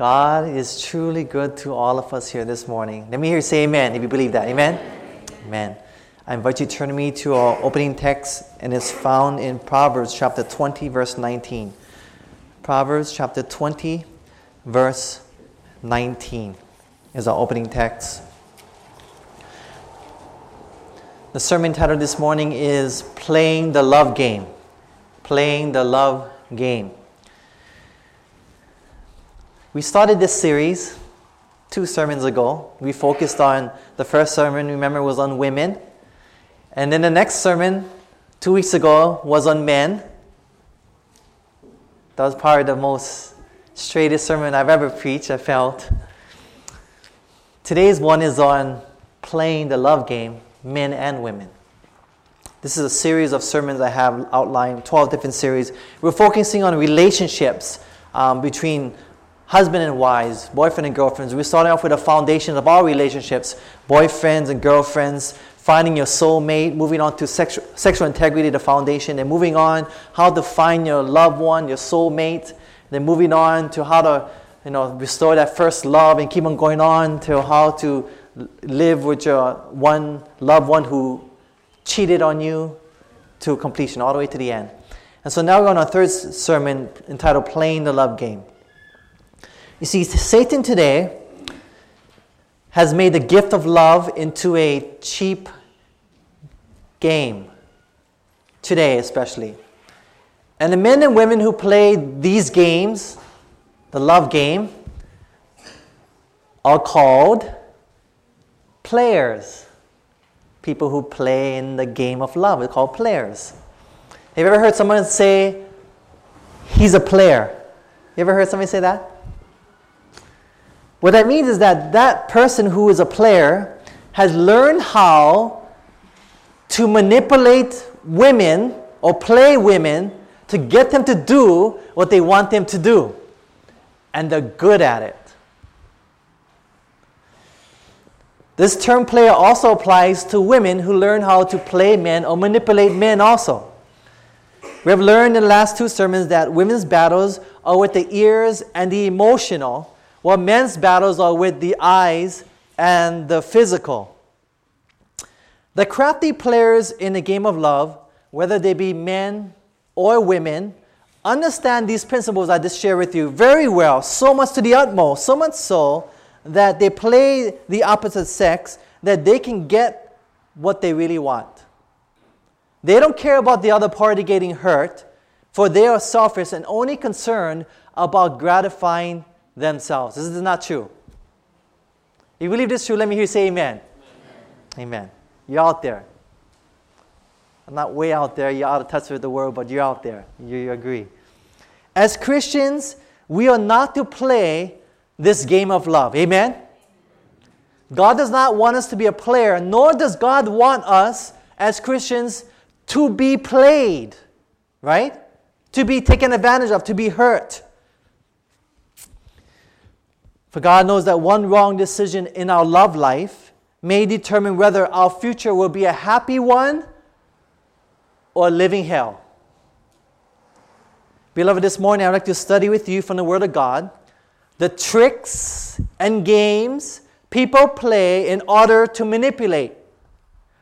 God is truly good to all of us here this morning. Let me hear you say amen if you believe that. Amen? Amen. I invite you to turn me to our opening text, and it's found in Proverbs chapter 20, verse 19. Proverbs chapter 20, verse 19 is our opening text. The sermon title this morning is Playing the Love Game. Playing the Love Game. We started this series two sermons ago. We focused on the first sermon, remember, was on women. And then the next sermon, two weeks ago, was on men. That was probably the most straightest sermon I've ever preached, I felt. Today's one is on playing the love game, men and women. This is a series of sermons I have outlined, 12 different series. We're focusing on relationships um, between husband and wives, boyfriend and girlfriends. We're starting off with the foundation of our relationships boyfriends and girlfriends, finding your soulmate, moving on to sexual, sexual integrity, the foundation, and moving on how to find your loved one, your soulmate, then moving on to how to you know, restore that first love and keep on going on to how to live with your one loved one who cheated on you to completion, all the way to the end. And so now we're on our third sermon entitled Playing the Love Game. You see, Satan today has made the gift of love into a cheap game. Today, especially. And the men and women who play these games, the love game, are called players. People who play in the game of love are called players. Have you ever heard someone say, he's a player? You ever heard somebody say that? What that means is that that person who is a player has learned how to manipulate women or play women to get them to do what they want them to do. And they're good at it. This term player also applies to women who learn how to play men or manipulate men also. We have learned in the last two sermons that women's battles are with the ears and the emotional, while men's battles are with the eyes and the physical. The crafty players in the game of love, whether they be men or women, understand these principles I just shared with you very well, so much to the utmost, so much so that they play the opposite sex that they can get what they really want. They don't care about the other party getting hurt, for they are selfish and only concerned about gratifying themselves. This is not true. If you believe this is true, let me hear you say amen. Amen. amen. You're out there. I'm not way out there, you're out of touch with the world, but you're out there. You, you agree. As Christians, we are not to play this game of love. Amen? God does not want us to be a player, nor does God want us as Christians to be played, right? To be taken advantage of, to be hurt. For God knows that one wrong decision in our love life may determine whether our future will be a happy one or a living hell. Beloved, this morning I'd like to study with you from the Word of God the tricks and games people play in order to manipulate.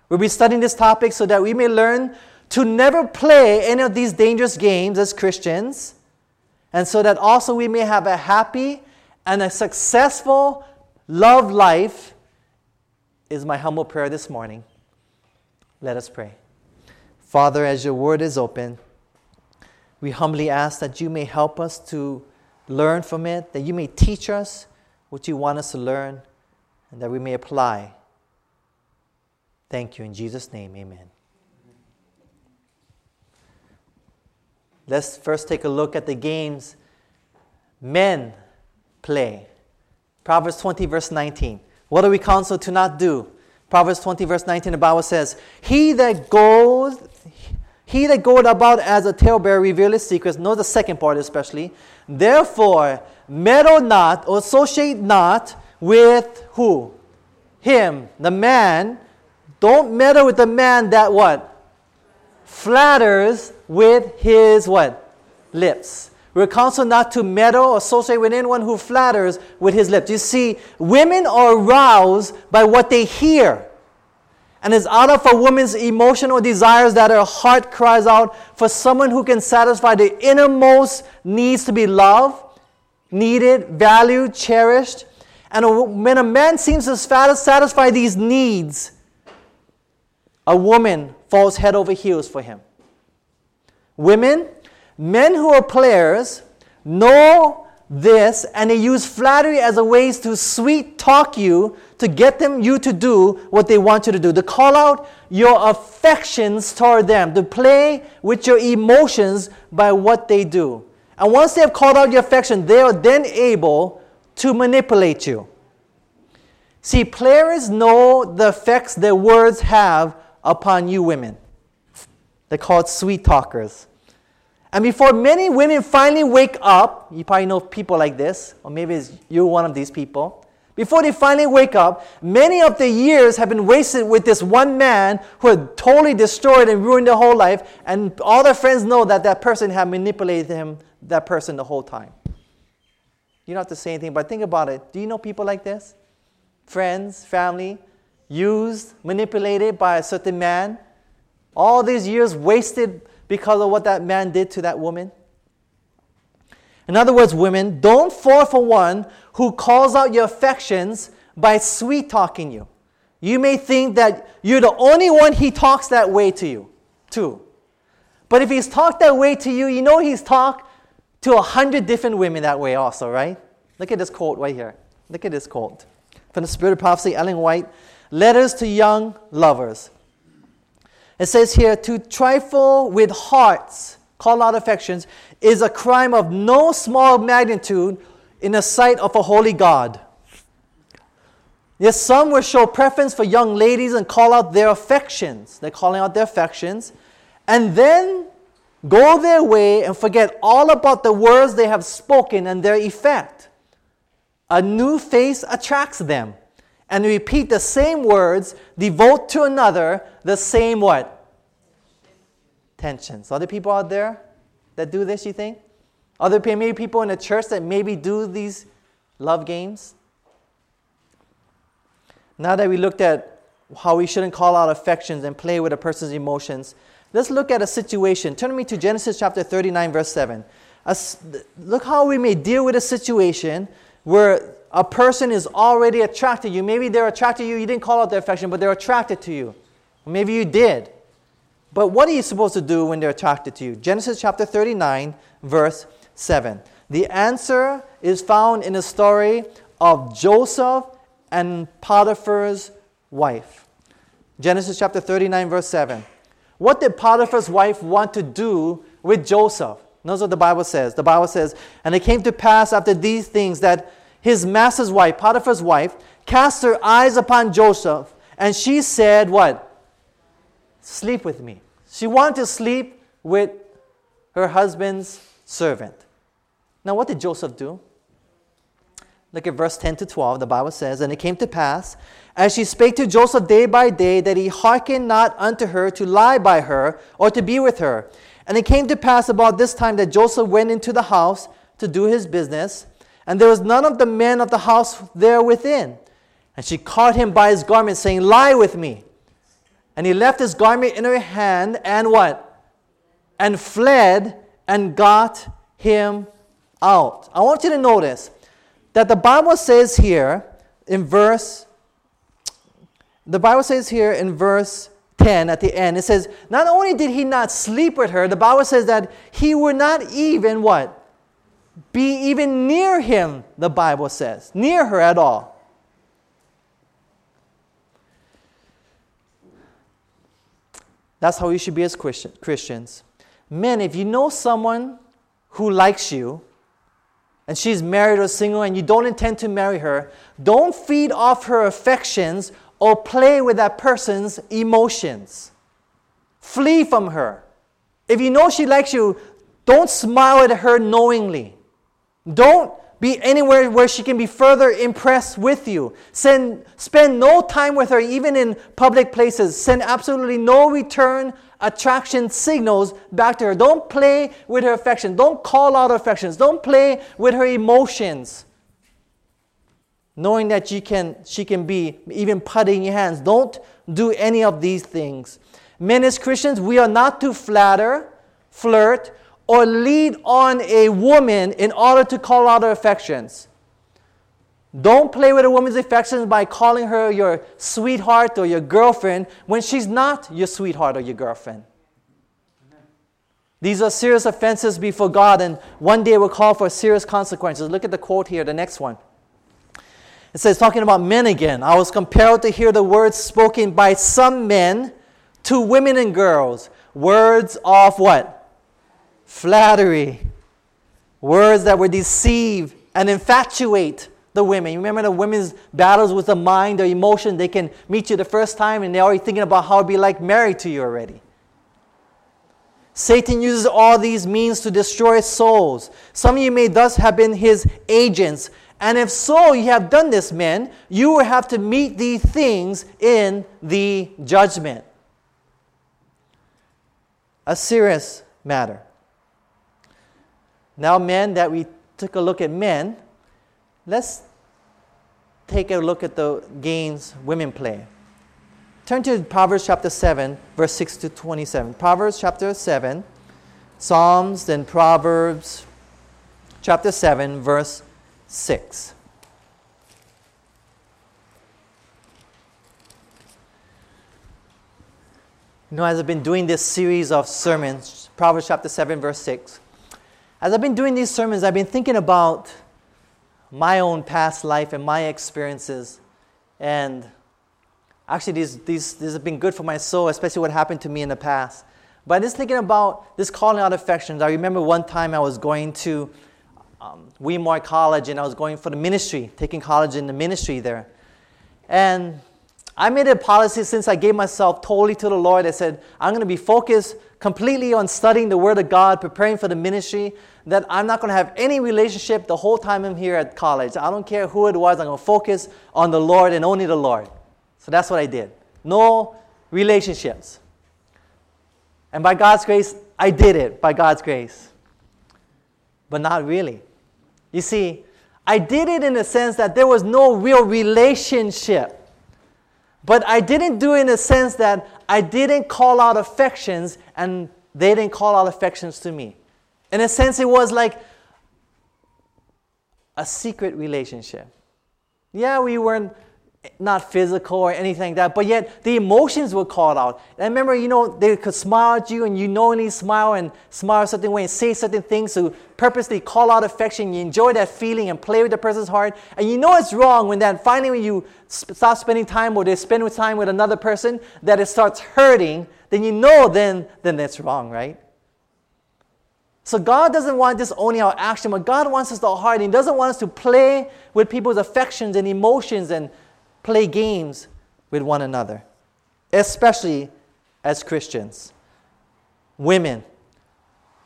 We'll be studying this topic so that we may learn to never play any of these dangerous games as Christians, and so that also we may have a happy and a successful love life is my humble prayer this morning. Let us pray. Father, as your word is open, we humbly ask that you may help us to learn from it, that you may teach us what you want us to learn, and that we may apply. Thank you. In Jesus' name, amen. Let's first take a look at the games men play. Proverbs 20, verse 19. What do we counsel to not do? Proverbs 20, verse 19, the Bible says, He that goes, he that goeth about as a talebearer revealeth secrets. Know the second part especially. Therefore, meddle not or associate not with who? Him, the man. Don't meddle with the man that what? Flatters with his what? Lips. We're counseled not to meddle or associate with anyone who flatters with his lips. You see, women are aroused by what they hear. And it's out of a woman's emotional desires that her heart cries out for someone who can satisfy the innermost needs to be loved, needed, valued, cherished. And when a man seems to satisfy these needs, a woman falls head over heels for him. Women, men who are players, know this and they use flattery as a way to sweet talk you to get them you to do what they want you to do to call out your affections toward them to play with your emotions by what they do. And once they have called out your affection they are then able to manipulate you. See players know the effects their words have upon you women. They're called sweet talkers and before many women finally wake up, you probably know people like this, or maybe you're one of these people. Before they finally wake up, many of their years have been wasted with this one man who had totally destroyed and ruined their whole life, and all their friends know that that person had manipulated him, that person the whole time. You don't have to say anything, but think about it. Do you know people like this? Friends, family, used, manipulated by a certain man. All these years wasted because of what that man did to that woman? In other words, women, don't fall for one who calls out your affections by sweet talking you. You may think that you're the only one he talks that way to you, too. But if he's talked that way to you, you know he's talked to a hundred different women that way also, right? Look at this quote right here. Look at this quote from the Spirit of Prophecy, Ellen White. Letters to young lovers. It says here to trifle with hearts, call out affections, is a crime of no small magnitude in the sight of a holy God. Yes, some will show preference for young ladies and call out their affections. They're calling out their affections. And then go their way and forget all about the words they have spoken and their effect. A new face attracts them and repeat the same words, devote to another the same what? Tensions. Other people out there that do this, you think? Other maybe people in the church that maybe do these love games? Now that we looked at how we shouldn't call out affections and play with a person's emotions, let's look at a situation. Turn me to Genesis chapter 39, verse 7. look how we may deal with a situation where a person is already attracted to you. Maybe they're attracted to you, you didn't call out their affection, but they're attracted to you. maybe you did. But what are you supposed to do when they're attracted to you? Genesis chapter 39, verse 7. The answer is found in the story of Joseph and Potiphar's wife. Genesis chapter 39, verse 7. What did Potiphar's wife want to do with Joseph? Notice what the Bible says. The Bible says, And it came to pass after these things that his master's wife, Potiphar's wife, cast her eyes upon Joseph, and she said, What? Sleep with me. She wanted to sleep with her husband's servant. Now, what did Joseph do? Look at verse 10 to 12. The Bible says, And it came to pass, as she spake to Joseph day by day, that he hearkened not unto her to lie by her or to be with her. And it came to pass about this time that Joseph went into the house to do his business. And there was none of the men of the house there within. And she caught him by his garment, saying, Lie with me. And he left his garment in her hand and what? And fled and got him out. I want you to notice that the Bible says here in verse, the Bible says here in verse 10 at the end, it says, not only did he not sleep with her, the Bible says that he would not even what? Be even near him, the Bible says, near her at all. That's how you should be as Christians. Men, if you know someone who likes you, and she's married or single, and you don't intend to marry her, don't feed off her affections or play with that person's emotions. Flee from her. If you know she likes you, don't smile at her knowingly. Don't be anywhere where she can be further impressed with you. Send, spend no time with her, even in public places. Send absolutely no return attraction signals back to her. Don't play with her affection. Don't call out affections. Don't play with her emotions. Knowing that she can, she can be even putting your hands. Don't do any of these things. Men as Christians, we are not to flatter, flirt, or lead on a woman in order to call out her affections. Don't play with a woman's affections by calling her your sweetheart or your girlfriend when she's not your sweetheart or your girlfriend. These are serious offenses before God, and one day will call for serious consequences. Look at the quote here, the next one. It says, talking about men again, I was compelled to hear the words spoken by some men to women and girls. Words of what? Flattery, words that would deceive and infatuate the women. You remember the women's battles with the mind, their emotion. They can meet you the first time and they're already thinking about how it'd be like married to you already. Satan uses all these means to destroy souls. Some of you may thus have been his agents. And if so, you have done this, men, you will have to meet these things in the judgment. A serious matter. Now, men, that we took a look at men, let's take a look at the games women play. Turn to Proverbs chapter 7, verse 6 to 27. Proverbs chapter 7, Psalms, then Proverbs chapter 7, verse 6. You know, as I've been doing this series of sermons, Proverbs chapter 7, verse 6, as I've been doing these sermons, I've been thinking about my own past life and my experiences. And actually, these, these, these have been good for my soul, especially what happened to me in the past. But just thinking about this calling out affections, I remember one time I was going to um, Weimar College and I was going for the ministry, taking college in the ministry there. And I made a policy since I gave myself totally to the Lord. I said, I'm going to be focused completely on studying the Word of God, preparing for the ministry, that I'm not going to have any relationship the whole time I'm here at college. I don't care who it was, I'm going to focus on the Lord and only the Lord. So that's what I did. No relationships. And by God's grace, I did it by God's grace. But not really. You see, I did it in the sense that there was no real relationship. But I didn't do it in the sense that I didn't call out affections and they didn't call out affections to me. In a sense, it was like a secret relationship. Yeah, we weren't not physical or anything like that, but yet the emotions were called out. And I remember, you know, they could smile at you and you knowingly smile and smile a certain way and say certain things to purposely call out affection. You enjoy that feeling and play with the person's heart. And you know it's wrong when that finally when you stop spending time or they spend time with another person that it starts hurting, then you know then, then that's wrong, right? So God doesn't want this only our action, but God wants us to heart. He doesn't want us to play with people's affections and emotions and play games with one another, especially as Christians. Women.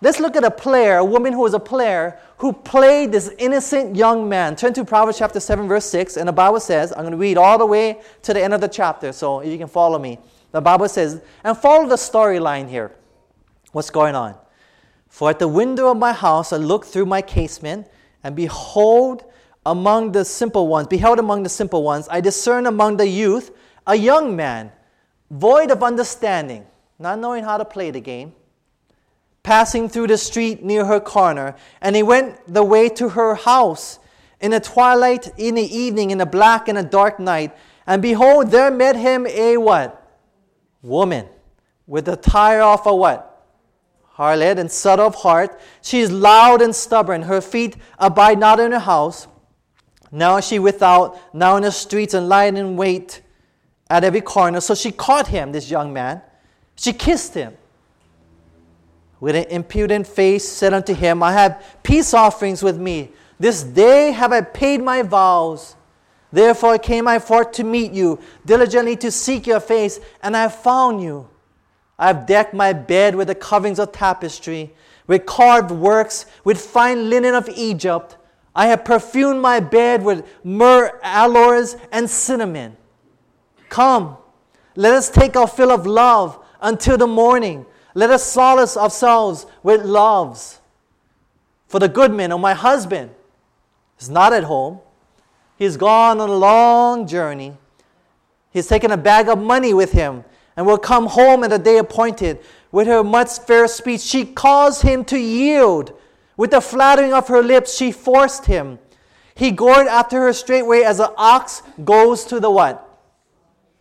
Let's look at a player, a woman who was a player, who played this innocent young man. Turn to Proverbs chapter 7, verse 6, and the Bible says, I'm going to read all the way to the end of the chapter, so if you can follow me. The Bible says, and follow the storyline here. What's going on? For at the window of my house I looked through my casement, and behold, among the simple ones, beheld among the simple ones, I discern among the youth a young man, void of understanding, not knowing how to play the game, passing through the street near her corner, and he went the way to her house in the twilight, in the evening, in the black and a dark night. And behold, there met him a what? Woman with the tire of a what? Harlot and subtle of heart. She is loud and stubborn. Her feet abide not in her house. Now she without, now in the streets, and lying in wait at every corner. So she caught him, this young man. She kissed him. With an impudent face, said unto him, I have peace offerings with me. This day have I paid my vows. Therefore came I forth to meet you, diligently to seek your face, and I have found you. I have decked my bed with the coverings of tapestry, with carved works, with fine linen of Egypt I have perfumed my bed with myrrh, aloes, and cinnamon. Come, let us take our fill of love until the morning. Let us solace ourselves with loves. For the good man, or my husband, is not at home. He's gone on a long journey. He's taken a bag of money with him and will come home at the day appointed. With her much fair speech, she caused him to yield. With the flattering of her lips, she forced him. He gored after her straightway as an ox goes to the what?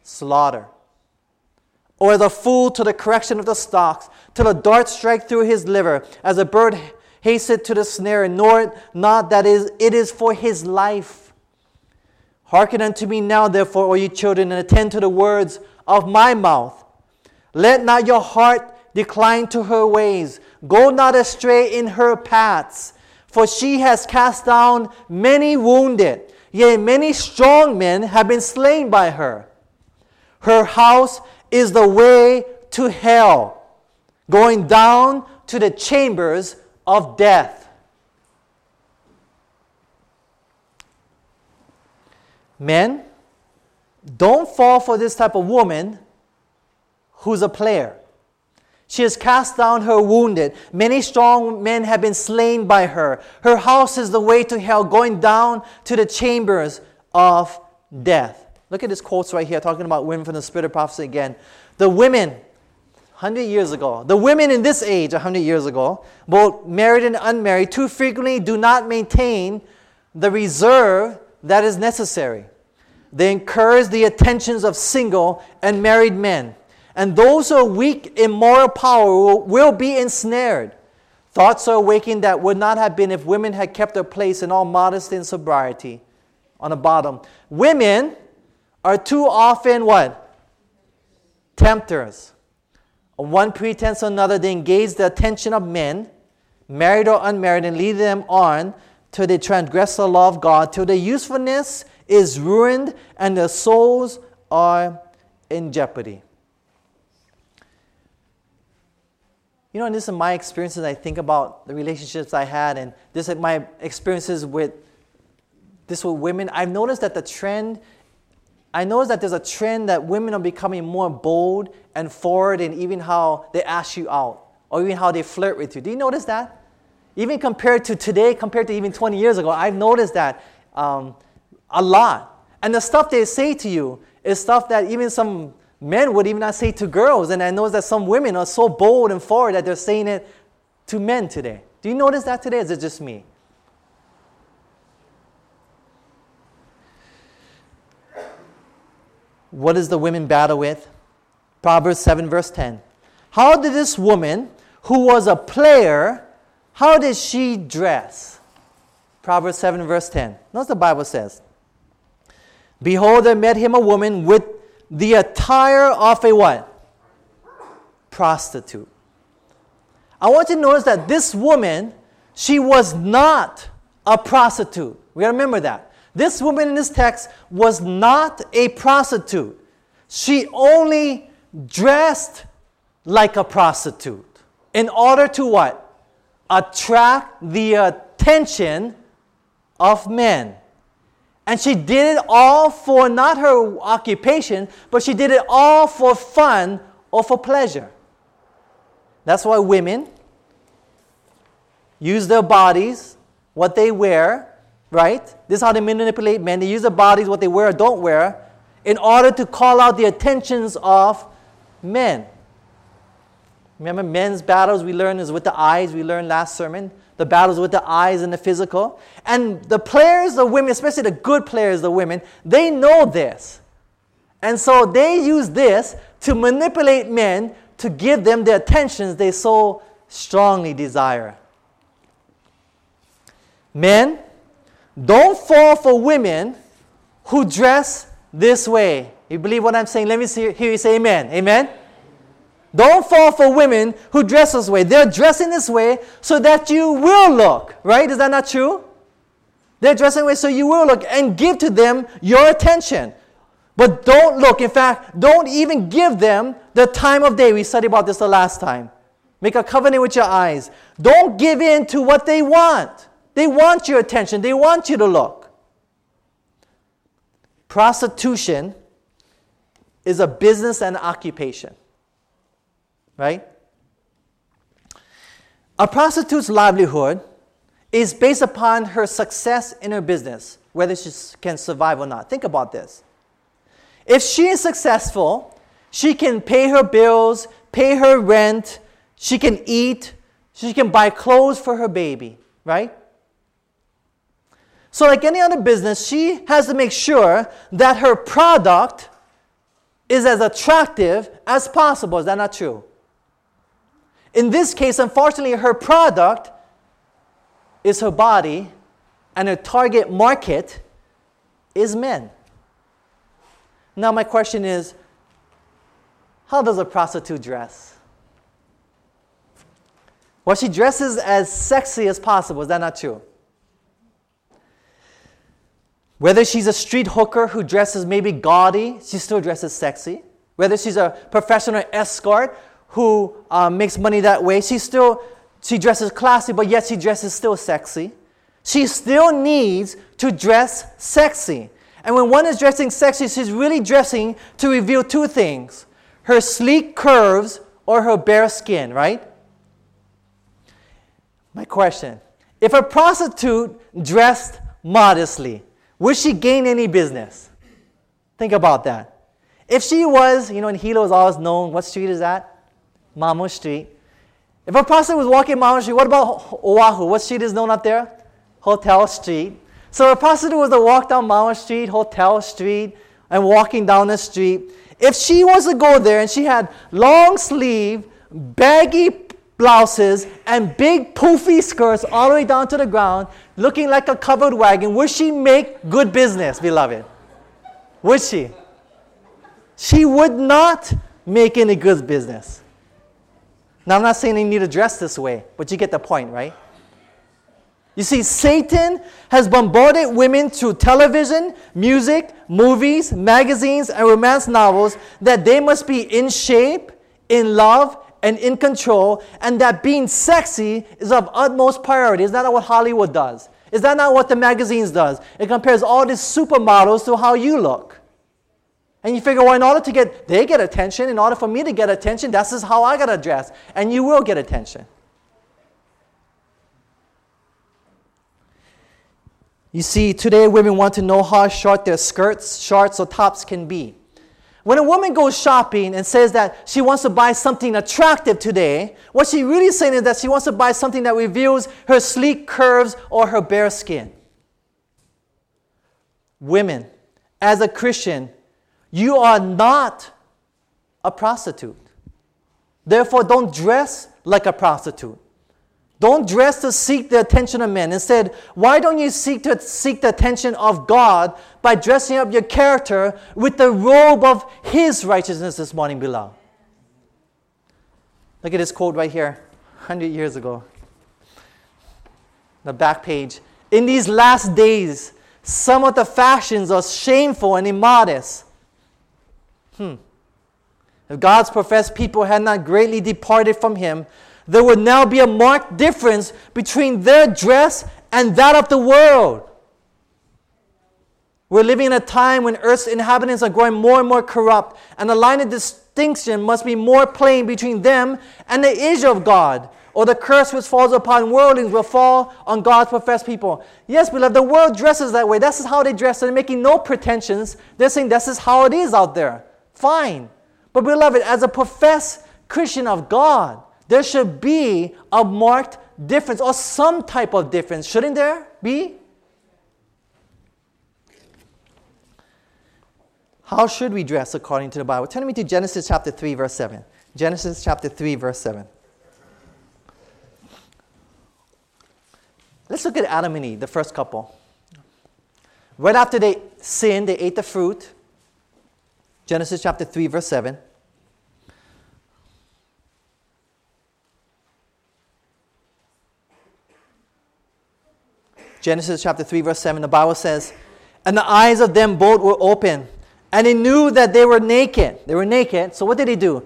Slaughter. Or as a fool to the correction of the stocks, till a dart strike through his liver, as a bird hastened to the snare, and know not that is, it is for his life. Hearken unto me now, therefore, O ye children, and attend to the words of my mouth. Let not your heart decline to her ways. Go not astray in her paths. For she has cast down many wounded, yea, many strong men have been slain by her. Her house is the way to hell, going down to the chambers of death. Men, don't fall for this type of woman who's a player. She has cast down her wounded. Many strong men have been slain by her. Her house is the way to hell, going down to the chambers of death. Look at this quotes right here, talking about women from the spirit of prophecy again. The women, 100 years ago, the women in this age, 100 years ago, both married and unmarried, too frequently do not maintain the reserve that is necessary. They encourage the attentions of single and married men. And those who are weak in moral power will, will be ensnared. Thoughts are awakened that would not have been if women had kept their place in all modesty and sobriety. On the bottom, women are too often what? Tempters. On one pretense or another, they engage the attention of men, married or unmarried, and lead them on till they transgress the law of God, till their usefulness is ruined and their souls are in jeopardy. You know, and this is my experiences. I think about the relationships I had, and this is my experiences with this with women. I've noticed that the trend, I noticed that there's a trend that women are becoming more bold and forward in even how they ask you out, or even how they flirt with you. Do you notice that? Even compared to today, compared to even 20 years ago, I've noticed that. Um, a lot. And the stuff they say to you is stuff that even some men would even not say to girls. And I notice that some women are so bold and forward that they're saying it to men today. Do you notice that today? Is it just me? What does the women battle with? Proverbs 7, verse 10. How did this woman, who was a player, how did she dress? Proverbs 7, verse 10. Notice the Bible says. Behold, there met him a woman with the attire of a what? Prostitute. I want you to notice that this woman, she was not a prostitute. We gotta remember that. This woman in this text was not a prostitute. She only dressed like a prostitute in order to what? Attract the attention of men. And she did it all for not her occupation, but she did it all for fun or for pleasure. That's why women use their bodies, what they wear, right? This is how they manipulate men. They use their bodies, what they wear or don't wear, in order to call out the attentions of men. Remember, men's battles we learned is with the eyes, we learned last sermon the battles with the eyes and the physical. And the players, the women, especially the good players, the women, they know this. And so they use this to manipulate men to give them the attentions they so strongly desire. Men, don't fall for women who dress this way. You believe what I'm saying? Let me see, hear you say amen. Amen? Don't fall for women who dress this way. They're dressing this way so that you will look, right? Is that not true? They're dressing way so you will look and give to them your attention. But don't look. In fact, don't even give them the time of day. We studied about this the last time. Make a covenant with your eyes. Don't give in to what they want. They want your attention, they want you to look. Prostitution is a business and occupation, right? A prostitute's livelihood is based upon her success in her business, whether she can survive or not. Think about this. If she is successful, she can pay her bills, pay her rent, she can eat, she can buy clothes for her baby, right? So, like any other business, she has to make sure that her product is as attractive as possible. Is that not true? In this case, unfortunately, her product is her body, and her target market is men. Now, my question is how does a prostitute dress? Well, she dresses as sexy as possible. Is that not true? Whether she's a street hooker who dresses maybe gaudy, she still dresses sexy. Whether she's a professional escort who uh, makes money that way, she still she dresses classy, but yet she dresses still sexy. She still needs to dress sexy. And when one is dressing sexy, she's really dressing to reveal two things her sleek curves or her bare skin, right? My question if a prostitute dressed modestly, would she gain any business? Think about that. If she was, you know, in Hilo is always known, what street is that? Mamo Street. If a person was walking Mamo Street, what about Oahu? What street is known up there? Hotel Street. So if a prostitute was to walk down Mamo Street, Hotel Street, and walking down the street, if she was to go there and she had long sleeve, baggy blouses and big poofy skirts all the way down to the ground, looking like a covered wagon, would she make good business, beloved? Would she? She would not make any good business. Now, I'm not saying you need to dress this way, but you get the point, right? You see, Satan has bombarded women through television, music, movies, magazines, and romance novels that they must be in shape, in love, and in control, and that being sexy is of utmost priority. Is that not what Hollywood does? Is that not what the magazines does? It compares all these supermodels to how you look. And you figure, well, in order to get, they get attention, in order for me to get attention, that's is how I got to dress. And you will get attention. You see, today women want to know how short their skirts, shorts, or tops can be. When a woman goes shopping and says that she wants to buy something attractive today, what she really saying is that she wants to buy something that reveals her sleek curves or her bare skin. Women, as a Christian, you are not a prostitute. Therefore, don't dress like a prostitute. Don't dress to seek the attention of men. Instead, why don't you seek to seek the attention of God by dressing up your character with the robe of His righteousness this morning, beloved? Look at this quote right here, 100 years ago. The back page. In these last days, some of the fashions are shameful and immodest. Hmm. If God's professed people had not greatly departed from Him, there would now be a marked difference between their dress and that of the world. We're living in a time when Earth's inhabitants are growing more and more corrupt, and the line of distinction must be more plain between them and the Israel of God, or the curse which falls upon worldlings will fall on God's professed people. Yes, beloved, the world dresses that way. This is how they dress. They're making no pretensions. They're saying this is how it is out there. Fine. But, beloved, as a professed Christian of God, there should be a marked difference or some type of difference, shouldn't there be? How should we dress according to the Bible? Turn me to Genesis chapter 3, verse 7. Genesis chapter 3, verse 7. Let's look at Adam and Eve, the first couple. Right after they sinned, they ate the fruit. Genesis chapter 3, verse 7. Genesis chapter 3, verse 7, the Bible says, And the eyes of them both were open, and they knew that they were naked. They were naked, so what did they do?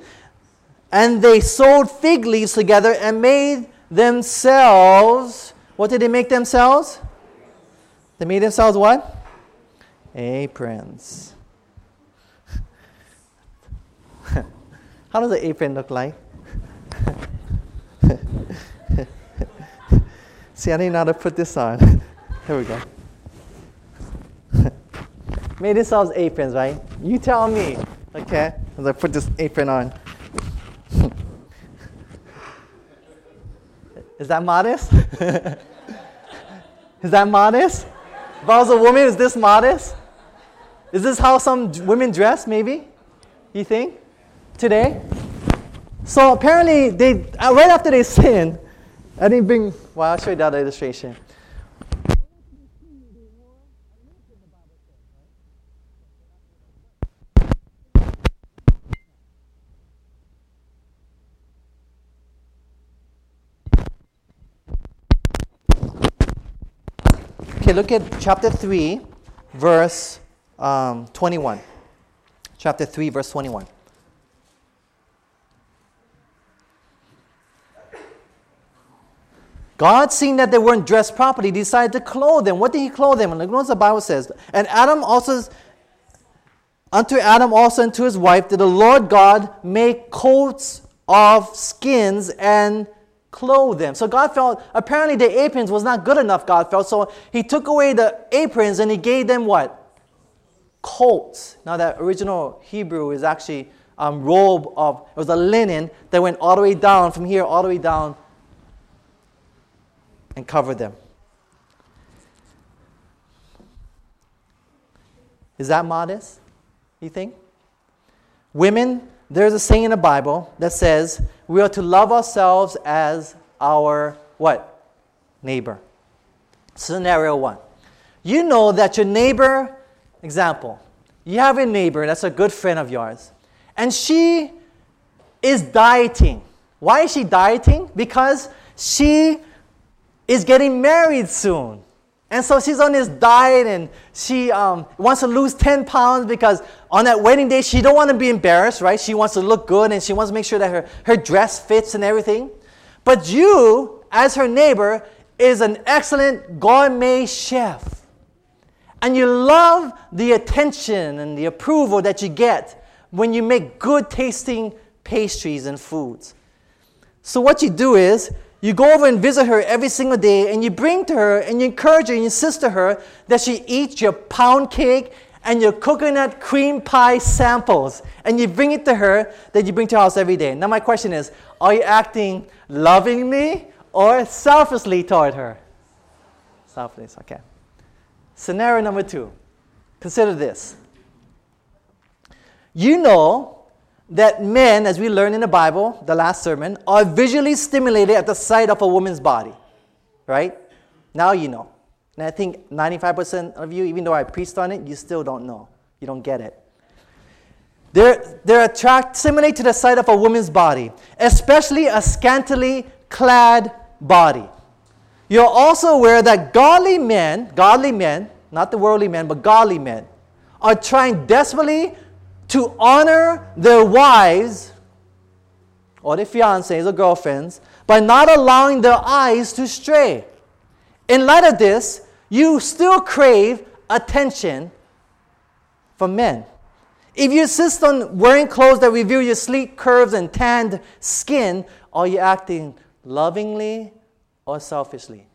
And they sewed fig leaves together and made themselves What did they make themselves? They made themselves what? Aprons. How does the apron look like? See, I didn't know how to put this on. Here we go. Made themselves aprons, right? You tell me, okay? As I put this apron on. Is that modest? is that modest? If I was a woman, is this modest? Is this how some women dress, maybe? You think? Today? So apparently, they uh, right after they sin, I didn't bring. Well, I'll show you that illustration. Okay, look at chapter 3, verse um, 21. Chapter 3, verse 21. God, seeing that they weren't dressed properly, decided to clothe them. What did He clothe them? And look what the Bible says. And Adam also, unto Adam also and to his wife, did the Lord God make coats of skins and clothe them. So God felt apparently the aprons was not good enough, God felt. So He took away the aprons and He gave them what? Coats. Now, that original Hebrew is actually um, robe of, it was a linen that went all the way down, from here all the way down and cover them. Is that modest, you think? Women, there's a saying in the Bible that says we are to love ourselves as our what? Neighbor. Scenario one. You know that your neighbor, example, you have a neighbor that's a good friend of yours, and she is dieting. Why is she dieting? Because she is getting married soon. And so she's on this diet and she um, wants to lose 10 pounds because on that wedding day, she don't want to be embarrassed, right? She wants to look good and she wants to make sure that her, her dress fits and everything. But you, as her neighbor, is an excellent gourmet chef. And you love the attention and the approval that you get when you make good tasting pastries and foods. So what you do is you go over and visit her every single day, and you bring to her and you encourage her and you insist to her that she eats your pound cake and your coconut cream pie samples. And you bring it to her that you bring to her house every day. Now, my question is are you acting lovingly or selflessly toward her? Selfless, okay. Scenario number two consider this. You know that men, as we learn in the Bible, the last sermon, are visually stimulated at the sight of a woman's body. Right? Now you know. And I think 95% of you, even though I preached on it, you still don't know. You don't get it. They're, they're attracted, stimulated to the sight of a woman's body, especially a scantily clad body. You're also aware that godly men, godly men, not the worldly men, but godly men, are trying desperately to honor their wives or their fiancés or girlfriends by not allowing their eyes to stray. In light of this, you still crave attention from men. If you insist on wearing clothes that reveal your sleek curves and tanned skin, are you acting lovingly or selfishly?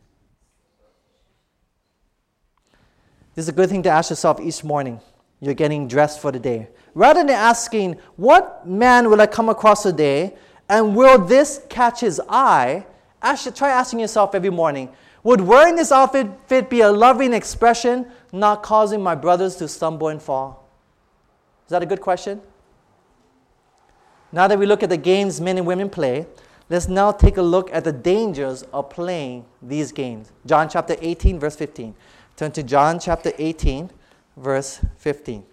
This is a good thing to ask yourself each morning. You're getting dressed for the day. Rather than asking, What man will I come across today? And will this catch his eye? Ask, try asking yourself every morning, Would wearing this outfit be a loving expression, not causing my brothers to stumble and fall? Is that a good question? Now that we look at the games men and women play, let's now take a look at the dangers of playing these games. John chapter 18, verse 15. Turn to John chapter 18 verse 15.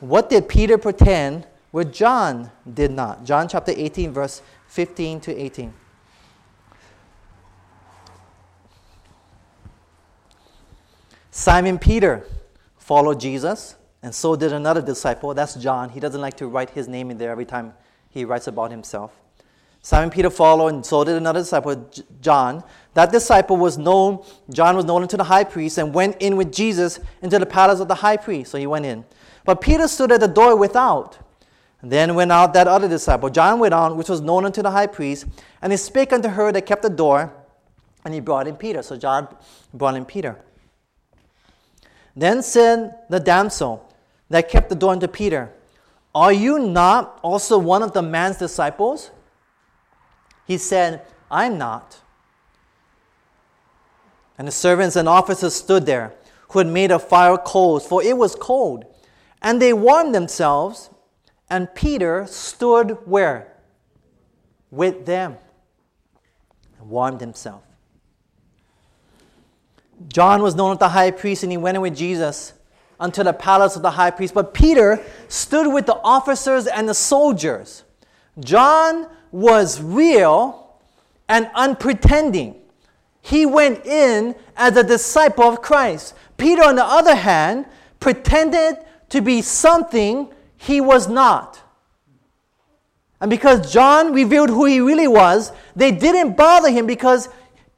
What did Peter pretend where John did not? John chapter 18, verse 15 to 18. Simon Peter followed Jesus, and so did another disciple. That's John. He doesn't like to write his name in there every time he writes about himself. Simon Peter followed, and so did another disciple, John. That disciple was known, John was known unto the high priest, and went in with Jesus into the palace of the high priest. So he went in. But Peter stood at the door without. And then went out that other disciple. John went on, which was known unto the high priest, and he spake unto her that kept the door, and he brought in Peter. So John brought in Peter. Then said the damsel that kept the door unto Peter, Are you not also one of the man's disciples? He said, I'm not. And the servants and officers stood there, who had made a fire coals, for it was cold. And they warmed themselves, and Peter stood where? With them. And warmed himself. John was known as the high priest, and he went in with Jesus unto the palace of the high priest. But Peter stood with the officers and the soldiers. John was real and unpretending. He went in as a disciple of Christ. Peter, on the other hand, pretended to be something he was not. And because John revealed who he really was, they didn't bother him because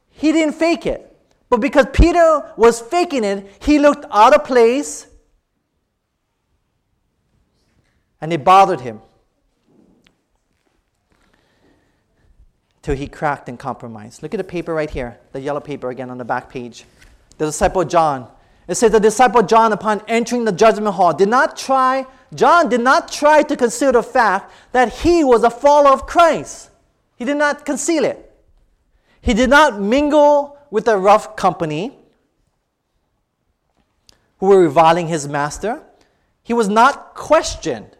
he didn't fake it. But because Peter was faking it, he looked out of place and it bothered him. Till he cracked and compromised. Look at the paper right here, the yellow paper again on the back page. The disciple John it says the disciple John, upon entering the judgment hall, did not try, John did not try to conceal the fact that he was a follower of Christ. He did not conceal it. He did not mingle with the rough company who were reviling his master. He was not questioned,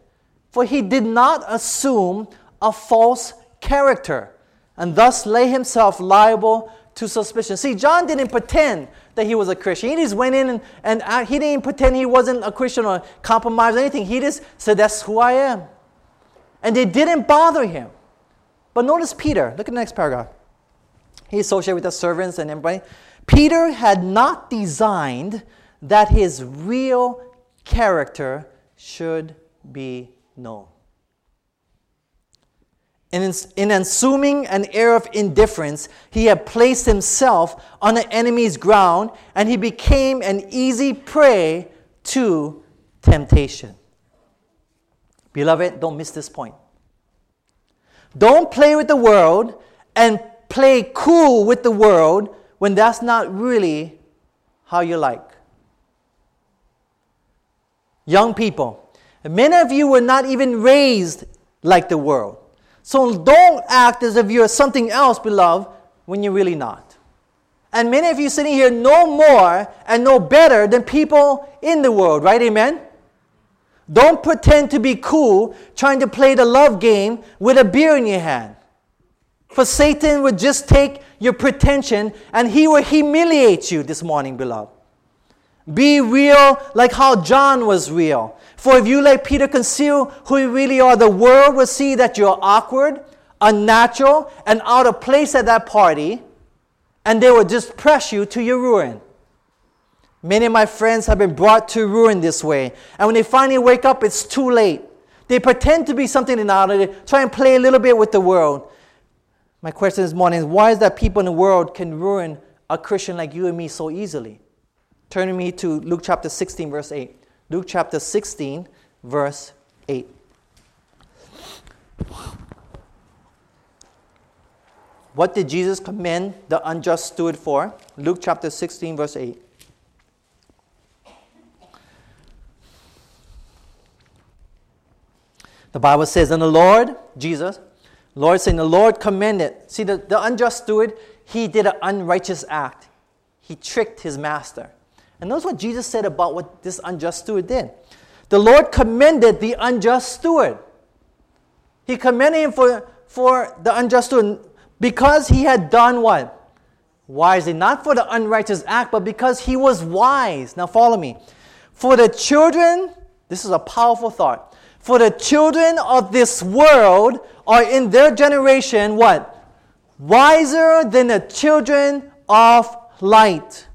for he did not assume a false character and thus lay himself liable to suspicion. See, John didn't pretend that he was a Christian. He just went in and, and uh, he didn't pretend he wasn't a Christian or compromise anything. He just said, That's who I am. And they didn't bother him. But notice Peter. Look at the next paragraph. He associated with the servants and everybody. Peter had not designed that his real character should be known. In, in assuming an air of indifference, he had placed himself on the enemy's ground and he became an easy prey to temptation. Beloved, don't miss this point. Don't play with the world and play cool with the world when that's not really how you like. Young people, many of you were not even raised like the world. So don't act as if you're something else, beloved, when you're really not. And many of you sitting here know more and know better than people in the world, right? Amen? Don't pretend to be cool trying to play the love game with a beer in your hand. For Satan would just take your pretension and he will humiliate you this morning, beloved. Be real like how John was real. For if you let Peter conceal who you really are, the world will see that you're awkward, unnatural, and out of place at that party, and they will just press you to your ruin. Many of my friends have been brought to ruin this way, and when they finally wake up, it's too late. They pretend to be something they're not, they try and play a little bit with the world. My question this morning is why is that people in the world can ruin a Christian like you and me so easily? Turn me to Luke chapter 16, verse 8. Luke chapter 16, verse 8. What did Jesus commend the unjust steward for? Luke chapter 16, verse 8. The Bible says, And the Lord, Jesus, Lord saying, The Lord commended. See, the, the unjust steward, he did an unrighteous act. He tricked his master. And notice what Jesus said about what this unjust steward did. The Lord commended the unjust steward. He commended him for, for the unjust steward because he had done what? Wisely. Not for the unrighteous act, but because he was wise. Now follow me. For the children, this is a powerful thought. For the children of this world are in their generation what? Wiser than the children of light.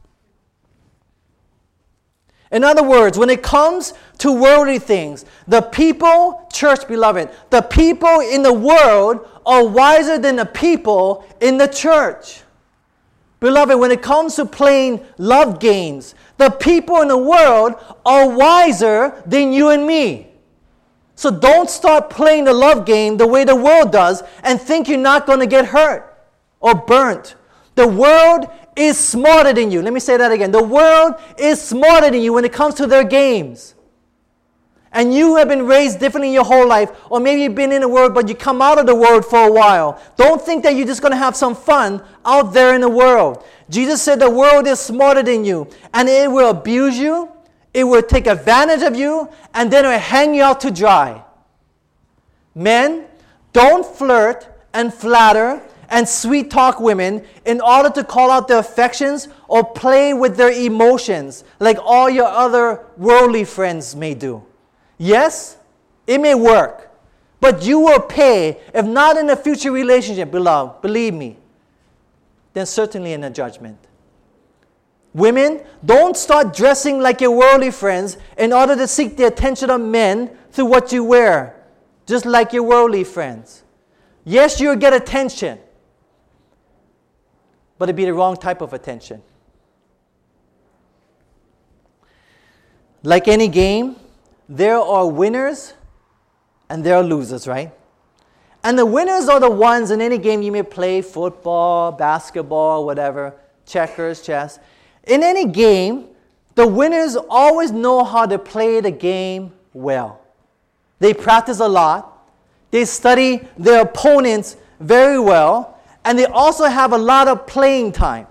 In other words, when it comes to worldly things, the people, church beloved, the people in the world are wiser than the people in the church. Beloved, when it comes to playing love games, the people in the world are wiser than you and me. So don't start playing the love game the way the world does and think you're not going to get hurt or burnt. The world is smarter than you. Let me say that again. The world is smarter than you when it comes to their games. And you have been raised differently your whole life, or maybe you've been in the world, but you come out of the world for a while. Don't think that you're just going to have some fun out there in the world. Jesus said the world is smarter than you, and it will abuse you, it will take advantage of you, and then it will hang you out to dry. Men, don't flirt and flatter and sweet talk women in order to call out their affections or play with their emotions like all your other worldly friends may do. Yes, it may work, but you will pay, if not in a future relationship, beloved, believe me, then certainly in a judgment. Women, don't start dressing like your worldly friends in order to seek the attention of men through what you wear, just like your worldly friends. Yes, you'll get attention, but it'd be the wrong type of attention. Like any game, there are winners and there are losers, right? And the winners are the ones in any game you may play football, basketball, whatever, checkers, chess. In any game, the winners always know how to play the game well. They practice a lot, they study their opponents very well, and they also have a lot of playing time.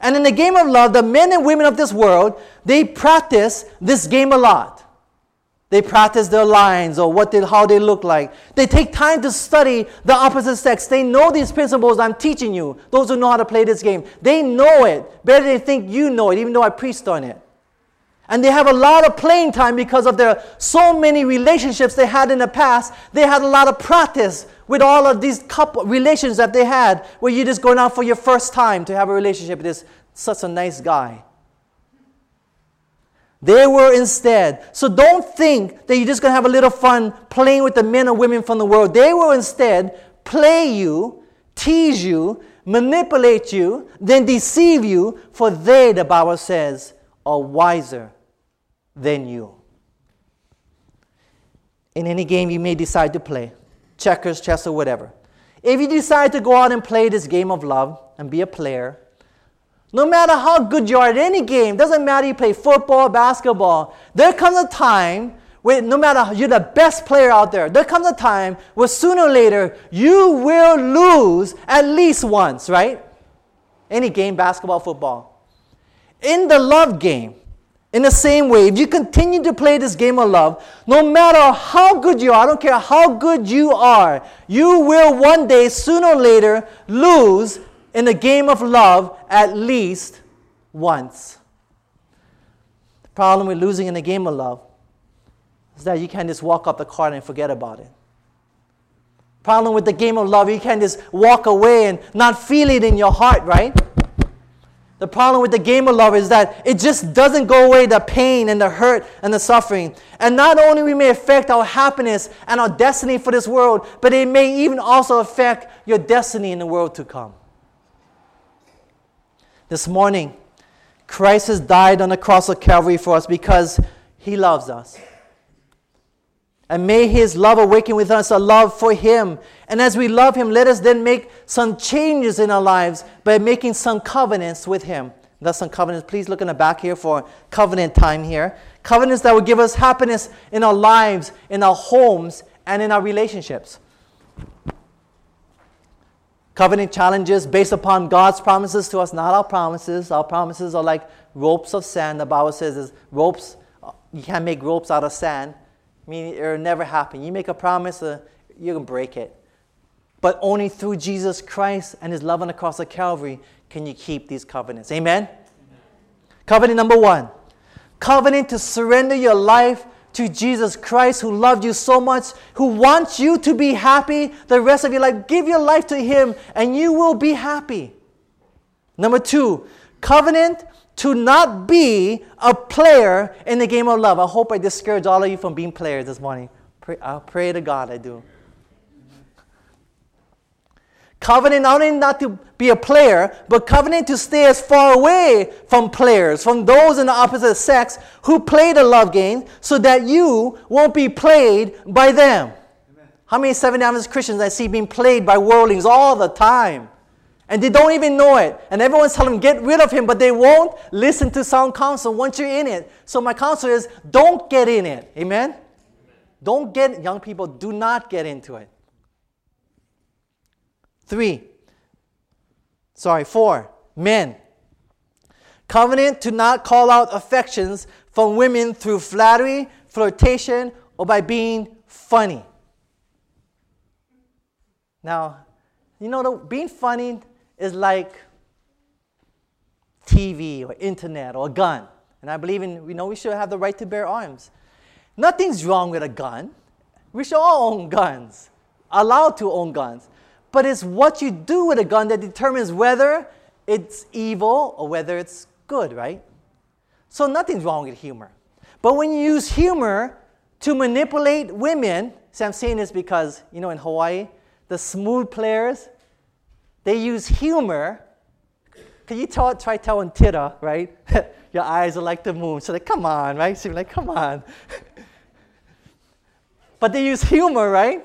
And in the game of love, the men and women of this world, they practice this game a lot. They practice their lines or what they, how they look like. They take time to study the opposite sex. They know these principles I'm teaching you. Those who know how to play this game, they know it better than they think you know it, even though I preached on it. And they have a lot of playing time because of their so many relationships they had in the past. They had a lot of practice with all of these couple relations that they had, where you're just going out for your first time to have a relationship with this such a nice guy. They were instead. So don't think that you're just going to have a little fun playing with the men or women from the world. They will instead play you, tease you, manipulate you, then deceive you, for they, the Bible says, are wiser than you. In any game you may decide to play, checkers, chess, or whatever. If you decide to go out and play this game of love and be a player, no matter how good you are at any game, doesn't matter you play football, basketball, there comes a time where no matter you're the best player out there, there comes a time where sooner or later you will lose at least once, right? Any game, basketball, football. In the love game, in the same way, if you continue to play this game of love, no matter how good you are, I don't care how good you are, you will one day, sooner or later, lose in the game of love at least once. The problem with losing in the game of love is that you can't just walk up the card and forget about it. Problem with the game of love, you can't just walk away and not feel it in your heart, right? The problem with the game of love is that it just doesn't go away the pain and the hurt and the suffering. And not only we may affect our happiness and our destiny for this world, but it may even also affect your destiny in the world to come. This morning, Christ has died on the cross of Calvary for us because he loves us. And may his love awaken within us a love for him. And as we love him, let us then make some changes in our lives by making some covenants with him. That's some covenants. Please look in the back here for covenant time here. Covenants that will give us happiness in our lives, in our homes, and in our relationships. Covenant challenges based upon God's promises to us, not our promises. Our promises are like ropes of sand. The Bible says is ropes. You can't make ropes out of sand. Meaning it'll never happen. You make a promise, uh, you can break it. But only through Jesus Christ and His love on the cross of Calvary can you keep these covenants. Amen? Amen. Covenant number one. Covenant to surrender your life to Jesus Christ who loved you so much, who wants you to be happy the rest of your life. Give your life to Him and you will be happy. Number two, Covenant to not be a player in the game of love. I hope I discourage all of you from being players this morning. Pray, I'll pray to God I do. Covenant not only not to be a player, but covenant to stay as far away from players, from those in the opposite sex who play the love game, so that you won't be played by them. Amen. How many Seven Adventist Christians I see being played by worldlings all the time? And they don't even know it. And everyone's telling them, get rid of him, but they won't listen to sound counsel once you're in it. So my counsel is, don't get in it. Amen? Amen? Don't get, young people, do not get into it. Three, sorry, four, men. Covenant to not call out affections from women through flattery, flirtation, or by being funny. Now, you know, the, being funny is like TV or internet or a gun. And I believe in, you know, we should have the right to bear arms. Nothing's wrong with a gun. We should all own guns, allowed to own guns but it's what you do with a gun that determines whether it's evil or whether it's good, right? So nothing's wrong with humor. But when you use humor to manipulate women, see, I'm saying this because, you know, in Hawaii, the smooth players, they use humor. Can you tell, try telling Tita, right? Your eyes are like the moon. So like, come on, right? She's like, come on. but they use humor, right?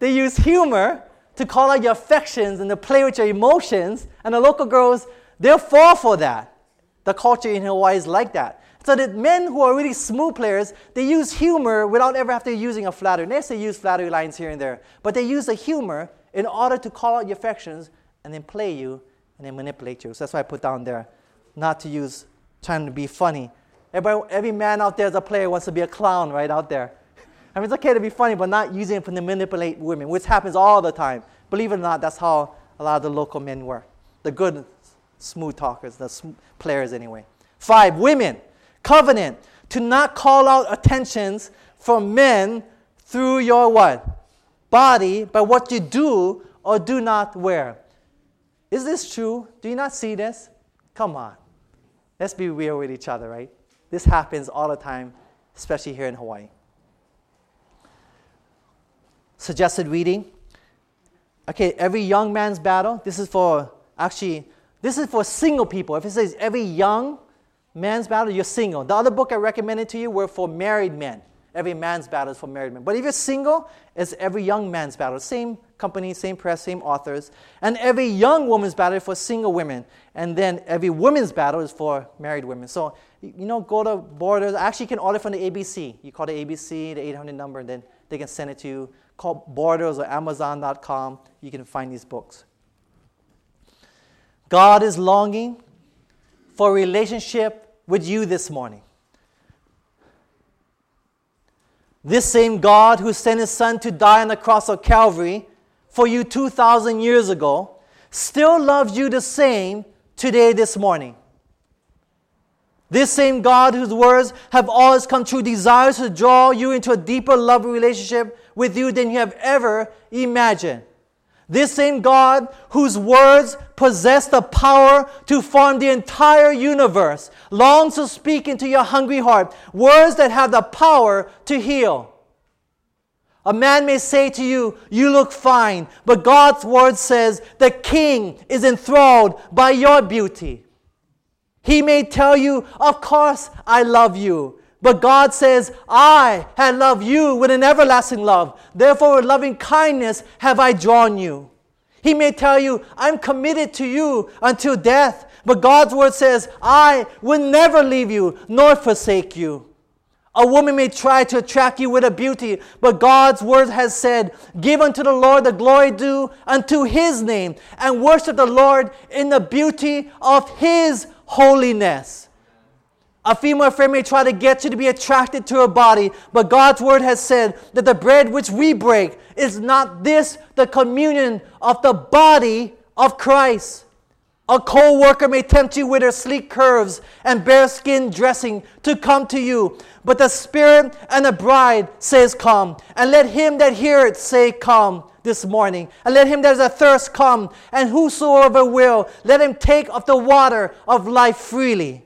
They use humor to call out your affections and to play with your emotions. And the local girls, they'll fall for that. The culture in Hawaii is like that. So that men who are really smooth players, they use humor without ever having to using a flattery. Yes, they use flattery lines here and there, but they use the humor in order to call out your affections and then play you and then manipulate you. So that's why I put down there, not to use trying to be funny. Everybody, every man out there is a player wants to be a clown right out there. I mean, it's okay to be funny, but not using it to manipulate women, which happens all the time. Believe it or not, that's how a lot of the local men were. The good, smooth talkers, the sm- players anyway. Five, women. Covenant. To not call out attentions from men through your what? Body, by what you do or do not wear. Is this true? Do you not see this? Come on. Let's be real with each other, right? This happens all the time, especially here in Hawaii. Suggested reading. Okay, every young man's battle. This is for actually, this is for single people. If it says every young man's battle, you're single. The other book I recommended to you were for married men. Every man's battle is for married men. But if you're single, it's every young man's battle. Same company, same press, same authors. And every young woman's battle is for single women. And then every woman's battle is for married women. So, you know, go to Borders. Actually, you can order from the ABC. You call the ABC, the 800 number, and then they can send it to you Call Borders or Amazon.com. You can find these books. God is longing for relationship with you this morning. This same God who sent his son to die on the cross of Calvary for you 2,000 years ago still loves you the same today, this morning. This same God whose words have always come true desires to draw you into a deeper love relationship with you than you have ever imagined. This same God whose words possess the power to form the entire universe longs to speak into your hungry heart words that have the power to heal. A man may say to you, You look fine, but God's word says, The king is enthralled by your beauty. He may tell you, Of course, I love you. But God says, I have loved you with an everlasting love. Therefore, with loving kindness have I drawn you. He may tell you, I'm committed to you until death. But God's word says, I will never leave you nor forsake you. A woman may try to attract you with a beauty, but God's word has said, Give unto the Lord the glory due unto his name, and worship the Lord in the beauty of his holiness. A female friend may try to get you to be attracted to her body, but God's word has said that the bread which we break is not this the communion of the body of Christ. A co worker may tempt you with her sleek curves and bare skin dressing to come to you, but the Spirit and the bride says, Come, and let him that heareth say, Come. this morning. And let him that is a thirst come, and whosoever will, let him take of the water of life freely.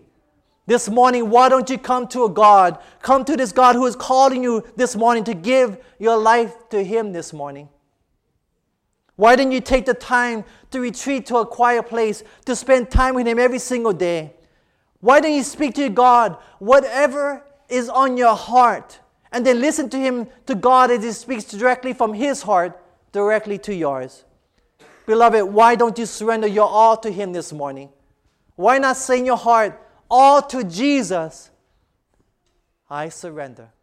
This morning, why don't you come to a God? Come to this God who is calling you this morning to give your life to Him this morning. Why didn't you take the time to retreat to a quiet place, to spend time with Him every single day? Why don't you speak to God, whatever is on your heart, and then listen to Him, to God, as He speaks directly from His heart, directly to yours? Beloved, why don't you surrender your all to Him this morning? Why not say in your heart, all to Jesus, I surrender.